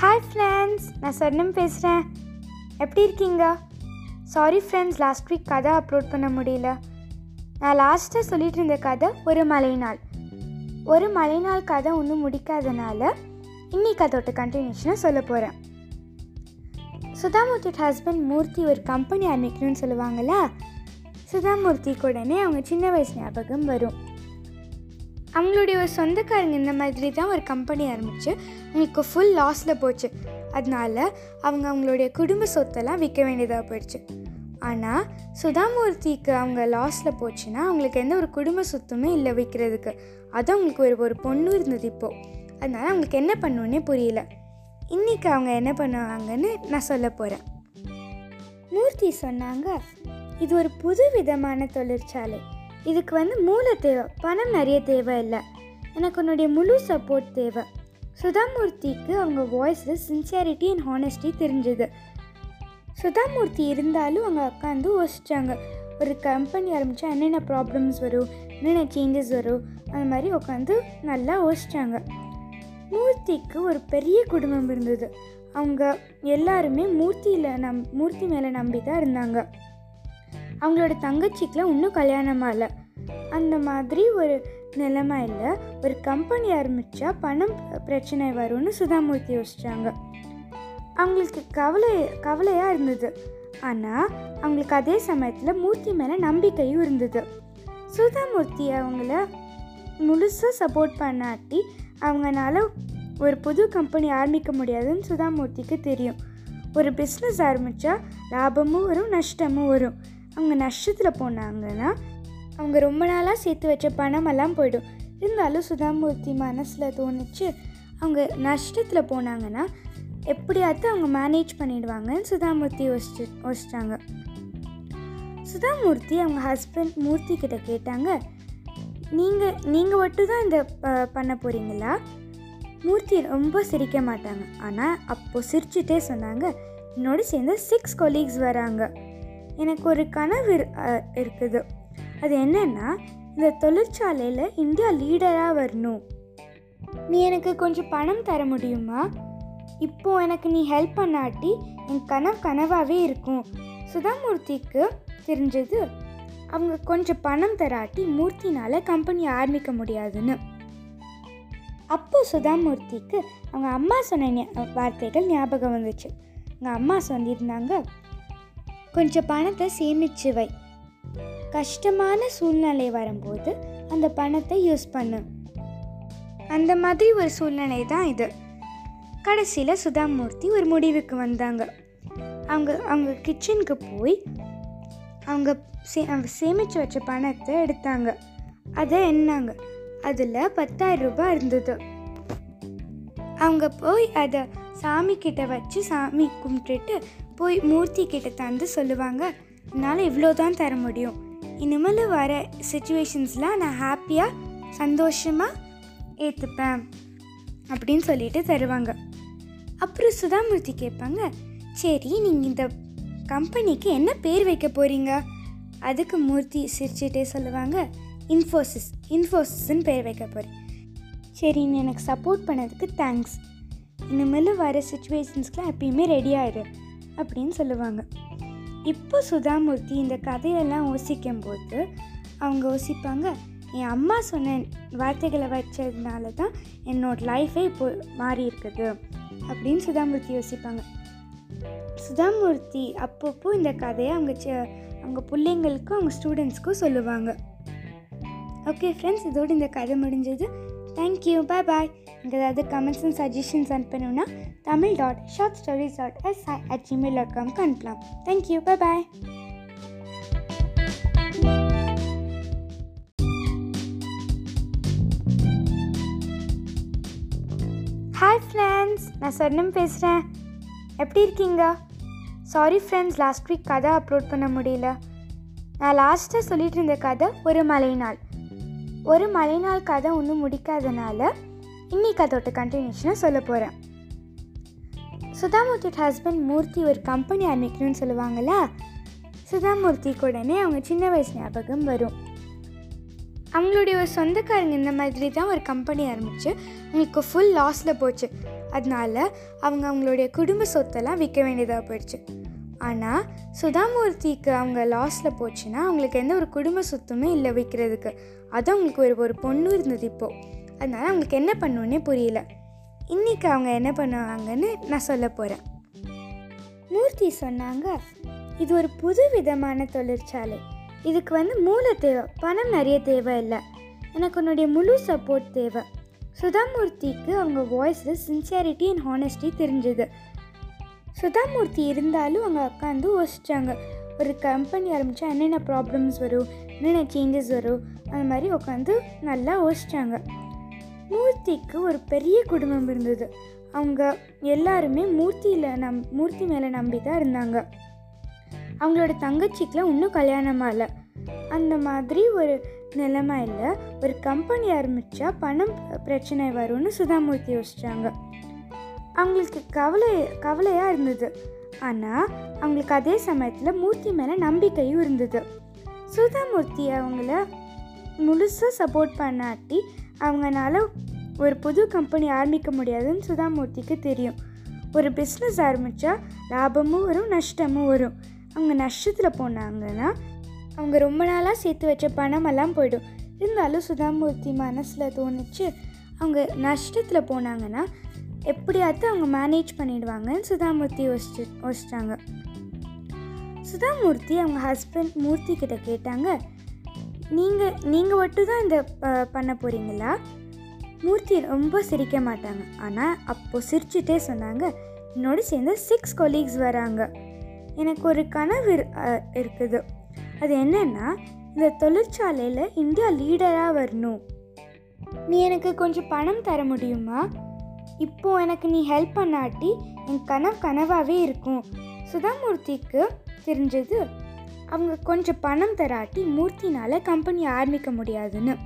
Hi friends நான் சொர்ணம் பேசுகிறேன் எப்படி இருக்கீங்க? சாரி ஃப்ரெண்ட்ஸ் லாஸ்ட் வீக் கதை அப்லோட் பண்ண முடியல. நான் லாஸ்ட்டாக சொல்லிட்டு இருந்த கதை ஒரு மலைநாள் ஒரு மலைநாள் கதை ஒன்றும் முடிக்காதனால இன்னைக்கு அதோட கண்டினியூஷனை சொல்ல போகிறேன் சுதாமூர்த்தியோட ஹஸ்பண்ட் மூர்த்தி ஒரு கம்பெனி ஆரம்பிக்கணும்னு சொல்லுவாங்களா சுதாமூர்த்தி உடனே அவங்க சின்ன வயசு ஞாபகம் வரும். அவங்களுடைய ஒரு சொந்தக்காரங்க இந்த மாதிரி தான் ஒரு கம்பெனி ஆரம்பித்து அவங்களுக்கு ஃபுல் லாஸில் போச்சு. அதனால அவங்க அவங்களுடைய குடும்ப சொத்தெல்லாம் விற்க வேண்டியதாக போயிடுச்சு. ஆனால் சுதாமூர்த்திக்கு அவங்க லாஸில் போச்சுன்னா அவங்களுக்கு எந்த ஒரு குடும்ப சொத்துமே இல்லை விற்கிறதுக்கு அது அவங்களுக்கு ஒரு ஒரு பொண்ணு இருந்தது இப்போது அதனால அவங்களுக்கு என்ன பண்ணுன்னே புரியல. இன்றைக்கி அவங்க என்ன பண்ணுவாங்கன்னு நான் சொல்ல போகிறேன் மூர்த்தி சொன்னாங்க இது ஒரு புது விதமான தொழிற்சாலை. இதுக்கு வந்து மூளை தேவை. பணம் நிறைய தேவை இல்லை எனக்கு உன்னுடைய முழு சப்போர்ட் தேவை. சுதாமூர்த்திக்கு அவங்க வாய்ஸில் சின்சியாரிட்டி அண்ட் ஹானஸ்டி தெரிஞ்சுது. சுதாமூர்த்தி இருந்தாலும் அவங்க உட்காந்து யோசிச்சாங்க. ஒரு கம்பெனி ஆரம்பித்தா என்னென்ன ப்ராப்ளம்ஸ் வரும் என்னென்ன சேஞ்சஸ் வரும் அந்த மாதிரி உட்காந்து நல்லா யோசிச்சாங்க. மூர்த்திக்கு ஒரு பெரிய குடும்பம் இருந்தது. அவங்க எல்லாருமே மூர்த்தியில் நம் மூர்த்தி மேலே நம்பி தான் இருந்தாங்க. அவங்களோட தங்கச்சிக்கெலாம் இன்னும் கல்யாணம் ஆகலை அந்த மாதிரி ஒரு நிலைமையில் ஒரு கம்பெனி ஆரம்பித்தா பணம் பிரச்சனை வரும்னு சுதாமூர்த்தி யோசித்தாங்க அவங்களுக்கு கவலை கவலையாக இருந்தது. ஆனால் அவங்களுக்கு அதே சமயத்தில் மூர்த்தி மேலே நம்பிக்கையும் இருந்தது. சுதாமூர்த்தி அவங்கள முழுசாக சப்போர்ட் பண்ணாட்டி அவங்கனால ஒரு புது கம்பெனி ஆரம்பிக்க முடியாதுன்னு சுதாமூர்த்திக்கு தெரியும். ஒரு பிஸ்னஸ் ஆரம்பித்தா லாபமும் வரும் நஷ்டமும் வரும். அவங்க நஷ்டத்தில் போனாங்கன்னா அவங்க ரொம்ப நாளாக சேர்த்து வச்ச பணமெல்லாம் போயிடும். இருந்தாலும் சுதாமூர்த்தி மனசில் தோணுச்சு அவங்க நஷ்டத்தில் போனாங்கன்னா எப்படியாவது அவங்க மேனேஜ் பண்ணிடுவாங்கன்னு சுதாமூர்த்தி யோசிச்சு யோசிச்சாங்க. சுதாமூர்த்தி அவங்க ஹஸ்பண்ட் மூர்த்தி கிட்ட கேட்டாங்க நீங்கள் நீங்கள் மட்டும் தான் இந்த ப- பண்ண போகிறீங்களா மூர்த்தி ரொம்ப சிரிக்க மாட்டாங்க. ஆனால் அப்போது சிரிச்சுட்டே சொன்னாங்க என்னோட சேர்ந்து சிக்ஸ் கொலீக்ஸ் வராங்க. எனக்கு ஒரு கனவு இருக்குது. அது என்னன்னா இந்த தொழிற்சாலையில் இந்தியா லீடராக வரணும். நீ எனக்கு கொஞ்சம் பணம் தர முடியுமா? இப்போது எனக்கு நீ ஹெல்ப் பண்ணாட்டி என் கனவு கனவாகவே இருக்கும். சுதாமூர்த்திக்கு தெரிஞ்சது அவங்க கொஞ்சம் பணம் தராட்டி மூர்த்தினால் கம்பெனி ஆரம்பிக்க முடியாதுன்னு. அப்போது சுதாமூர்த்திக்கு அவங்க அம்மா சொன்ன வார்த்தைகள் ஞாபகம் வந்துச்சு. அவங்க அம்மா சொல்லியிருந்தாங்க கொஞ்சம் பணத்தை சேமிச்சு வை. கஷ்டமான சூழ்நிலை வரும்போது அந்த பணத்தை யூஸ் பண்ணு. அந்த மாதிரி ஒரு சூழ்நிலை தான் இது. கடைசியில் சுதாமூர்த்தி ஒரு முடிவுக்கு வந்தாங்க. அவங்க அவங்க கிச்சனுக்கு போய் அவங்க சே அவங்க சேமித்து வச்ச பணத்தை எடுத்தாங்க. அதை எண்ணாங்க அதில் பத்தாயிரம் ரூபாய் இருந்தது. அவங்க போய் அதை சாமி கிட்ட வச்சு சாமி கும்பிட்டுட்டு போய் மூர்த்தி கிட்ட தந்து சொல்லுவாங்க. என்னால் இவ்வளோ தான் தர முடியும். இனிமேல் வர சுச்சுவேஷன்ஸ்லாம் நான் ஹாப்பியாக சந்தோஷமாக ஏற்றுப்பேன் அப்படின்னு சொல்லிட்டு தருவாங்க. அப்புறம் சுதாமூர்த்தி கேட்பாங்க சரி நீங்கள் இந்த கம்பெனிக்கு என்ன பேர் வைக்க போகிறீங்க அதுக்கு மூர்த்தி சிரிச்சுட்டே சொல்லுவாங்க இன்ஃபோசிஸ் இன்ஃபோசிஸ்ன்னு பேர் வைக்க போகிறேன் சரி நீ எனக்கு சப்போர்ட் பண்ணதுக்கு தேங்க்ஸ் இனிமேல் வர சுச்சுவேஷன்ஸ்க்கெலாம் எப்பயுமே ரெடி ஆயிரு அப்படின்னு சொல்லுவாங்க. இப்போ சுதாமூர்த்தி இந்த கதையெல்லாம் யோசிக்கும் போது அவங்க யோசிப்பாங்க என் அம்மா சொன்ன வார்த்தைகளை வச்சதுனால தான் என்னோட லைஃபே இப்போ மாறி இருக்குது அப்படின்னு சுதாமூர்த்தி யோசிப்பாங்க. சுதாமூர்த்தி அப்பப்போ இந்த கதையை அவங்க ச- அவங்க பிள்ளைங்களுக்கும் அவங்க ஸ்டூடெண்ட்ஸ்க்கும் சொல்லுவாங்க. ஓகே ஃப்ரெண்ட்ஸ் இதோடு இந்த கதை முடிஞ்சது. தேங்க்யூ பாய் பாய் ஏதாவது comments and suggestions அனுப்பணும்னா Tamil dot short stories dot SI at Gmail dot காம்க்கு அனுப்பலாம் thank you bye bye hi friends நான் சொர்ணம் பேசுகிறேன் எப்படி இருக்கீங்க? சாரி ஃப்ரெண்ட்ஸ் லாஸ்ட் வீக் கதை அப்லோட் பண்ண முடியல. நான் லாஸ்ட்டாக சொல்லிகிட்டு இருந்த கதை ஒரு மலைநாள். ஒரு மலைநாள் கதை ஒன்றும் முடிக்காதனால இன்னைக்கு அதோட கண்டினியூஷனை சொல்ல போகிறேன் சுதாமூர்த்தியோட ஹஸ்பண்ட் மூர்த்தி ஒரு கம்பெனி ஆரம்பிக்கணும்னு சொல்லுவாங்களா சுதாமூர்த்திக்கு உடனே அவங்க சின்ன வயசு ஞாபகம் வரும். அவங்களுடைய ஒரு சொந்தக்காரங்க இந்த மாதிரி தான் ஒரு கம்பெனி ஆரம்பித்து அவங்களுக்கு ஃபுல் லாஸில் போச்சு. அதனால அவங்க அவங்களுடைய குடும்ப சொத்தெல்லாம் விற்க வேண்டியதாக போயிடுச்சு. ஆனால் சுதாமூர்த்திக்கு அவங்க லாஸில் போச்சுன்னா அவங்களுக்கு எந்த ஒரு குடும்ப சொத்துமே இல்லை விற்கிறதுக்கு அது அவங்களுக்கு ஒரு ஒரு பொண்ணு இருந்தது இப்போது அதனால் அவங்களுக்கு என்ன பண்ணுன்னே புரியல. இன்றைக்கி அவங்க என்ன பண்ணுவாங்கன்னு நான் சொல்ல போகிறேன் மூர்த்தி சொன்னாங்க இது ஒரு புது விதமான தொழிற்சாலை. இதுக்கு வந்து மூளை தேவை பணம் நிறைய தேவை இல்லை எனக்கு உன்னுடைய முழு சப்போர்ட் தேவை. சுதாமூர்த்திக்கு அவங்க வாய்ஸில் சின்சியாரிட்டி அண்ட் ஹானஸ்டி தெரிஞ்சுது. சுதாமூர்த்தி இருந்தாலும் அவங்க உட்காந்து யோசிச்சாங்க. ஒரு கம்பெனி ஆரம்பித்தா என்னென்ன ப்ராப்ளம்ஸ் வரும் என்னென்ன சேஞ்சஸ் வரும் அந்த மாதிரி உட்காந்து நல்லா யோசிச்சாங்க. மூர்த்திக்கு ஒரு பெரிய குடும்பம் இருந்தது. அவங்க எல்லாருமே மூர்த்தியில் நம் மூர்த்தி மேலே நம்பி தான் இருந்தாங்க. அவங்களோட தங்கச்சிக்கெலாம் இன்னும் கல்யாணம் ஆகலை. அந்த மாதிரி ஒரு நிலைமை இல்லை ஒரு கம்பெனி ஆரம்பித்தா பணம் பிரச்சனை வரும்னு சுதாமூர்த்தி யோசித்தாங்க அவங்களுக்கு கவலை கவலையாக இருந்தது. ஆனால் அவங்களுக்கு அதே சமயத்தில் மூர்த்தி மேலே நம்பிக்கையும் இருந்தது. சுதாமூர்த்தி அவங்கள முழுசாக சப்போர்ட் பண்ணாட்டி அவங்கனால ஒரு புது கம்பெனி ஆரம்பிக்க முடியாதுன்னு சுதாமூர்த்திக்கு தெரியும். ஒரு பிஸ்னஸ் ஆரம்பித்தா லாபமும் வரும் நஷ்டமும் வரும். அவங்க நஷ்டத்தில் போனாங்கன்னா அவங்க ரொம்ப நாளாக சேர்த்து வச்ச பணமெல்லாம் போயிடும். இருந்தாலும் சுதாமூர்த்தி மனசில் தோணுச்சு அவங்க நஷ்டத்தில் போனாங்கன்னா எப்படியாவது அவங்க மேனேஜ் பண்ணிடுவாங்கன்னு சுதாமூர்த்தி யோசிச்சு யோசிச்சாங்க. சுதாமூர்த்தி அவங்க ஹஸ்பண்ட் மூர்த்தி கிட்ட கேட்டாங்க நீங்கள் நீங்கள் மட்டும் தான் இந்த பண்ண போகிறீங்களா மூர்த்தி ரொம்ப சிரிக்க மாட்டாங்க. ஆனால் அப்போது சிரிச்சுட்டே சொன்னாங்க என்னோட சேர்ந்து சிக்ஸ் கொலீக்ஸ் வராங்க. எனக்கு ஒரு கனவு இருக்குது. அது என்னென்னா இந்த தொழிற்சாலையில் இந்தியா லீடராக வரணும். நீ எனக்கு கொஞ்சம் பணம் தர முடியுமா? இப்போது எனக்கு நீ ஹெல்ப் பண்ணாட்டி என் கனவு கனவாகவே இருக்கும். சுதாமூர்த்திக்கு தெரிஞ்சது அவங்க கொஞ்சம் பணம் தராட்டி மூர்த்தினால் கம்பெனி ஆரம்பிக்க முடியாதுன்னு.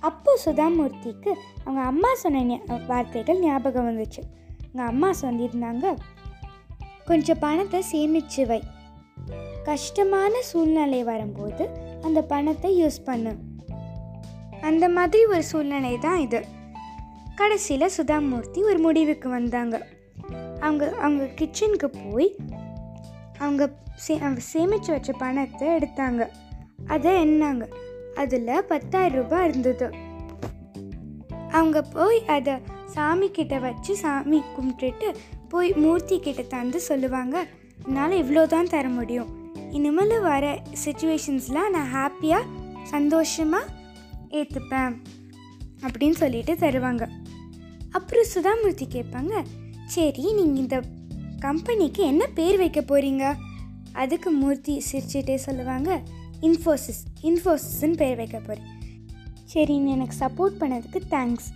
அப்போ சுதாமூர்த்திக்கு அவங்க அம்மா சொன்ன வார்த்தைகள் ஞாபகம் வந்துச்சு. அவங்க அம்மா சொல்லியிருந்தாங்க கொஞ்சம் பணத்தை சேமிச்சு வை. கஷ்டமான சூழ்நிலை வரும்போது அந்த பணத்தை யூஸ் பண்ணு. அந்த மாதிரி ஒரு சூழ்நிலை தான் இது. கடைசியில் சுதாமூர்த்தி ஒரு முடிவுக்கு வந்தாங்க. அவங்க அவங்க கிச்சனுக்கு போய் அவங்க சே அவங்க சேமித்து வச்ச பணத்தை எடுத்தாங்க. அதை எண்ணாங்க அதில் பத்தாயிரம் ரூபாய் இருந்தது. அவங்க போய் அதை சாமி கிட்ட வச்சு சாமி கும்பிட்டுட்டு போய் மூர்த்தி கிட்ட தந்து சொல்லுவாங்க என்னால் இவ்வளோ தான் தர முடியும். இனிமேல் வர சுச்சுவேஷன்ஸ்லாம் நான் ஹாப்பியாக சந்தோஷமாக ஏற்றுப்பேன் அப்படின்னு சொல்லிட்டு தருவாங்க. அப்புறம் சுதாமூர்த்தி கேட்பாங்க சரி நீங்கள் இந்த கம்பெனிக்கு என்ன பேர் வைக்க போகிறீங்க அதுக்கு மூர்த்தி சிரிச்சிட்டே சொல்லுவாங்க இன்ஃபோசிஸ் இன்ஃபோசிஸ்ன்னு பேர் வைக்க போகிறேன் சரி நீ எனக்கு சப்போர்ட் பண்ணதுக்கு தேங்க்ஸ்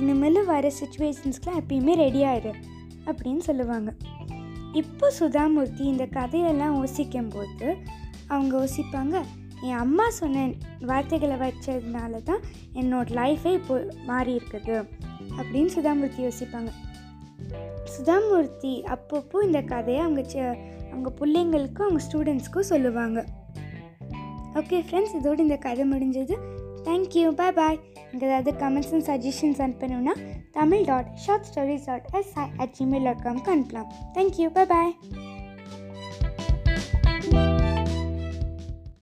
இனிமேல் வர சுச்சுவேஷன்ஸ்க்கெலாம் எப்பயுமே ரெடி ஆயிரு அப்படின்னு சொல்லுவாங்க. இப்போ சுதாமூர்த்தி இந்த கதையெல்லாம் யோசிக்கும் போது அவங்க யோசிப்பாங்க என் அம்மா சொன்ன வார்த்தைகளை வச்சதுனால தான் என்னோட லைஃபே இப்போ மாறி இருக்குது அப்படின்னு சுதாமூர்த்தி யோசிப்பாங்க. சுதாமூர்த்தி அப்பப்போ இந்த கதையை அவங்க ச- அவங்க பிள்ளைங்களுக்கும் அவங்க ஸ்டூடெண்ட்ஸ்க்கும் சொல்லுவாங்க. ஓகே ஃப்ரெண்ட்ஸ் இதோடு இந்த கதை முடிஞ்சது. தேங்க்யூ பாய் பாய் எனக்கு ஏதாவது comments and suggestions அனுப்பணும்னா Tamil dot short stories dot S at Gmail dot காம்க்கு அனுப்பலாம். தேங்க்யூ பாய் பாய்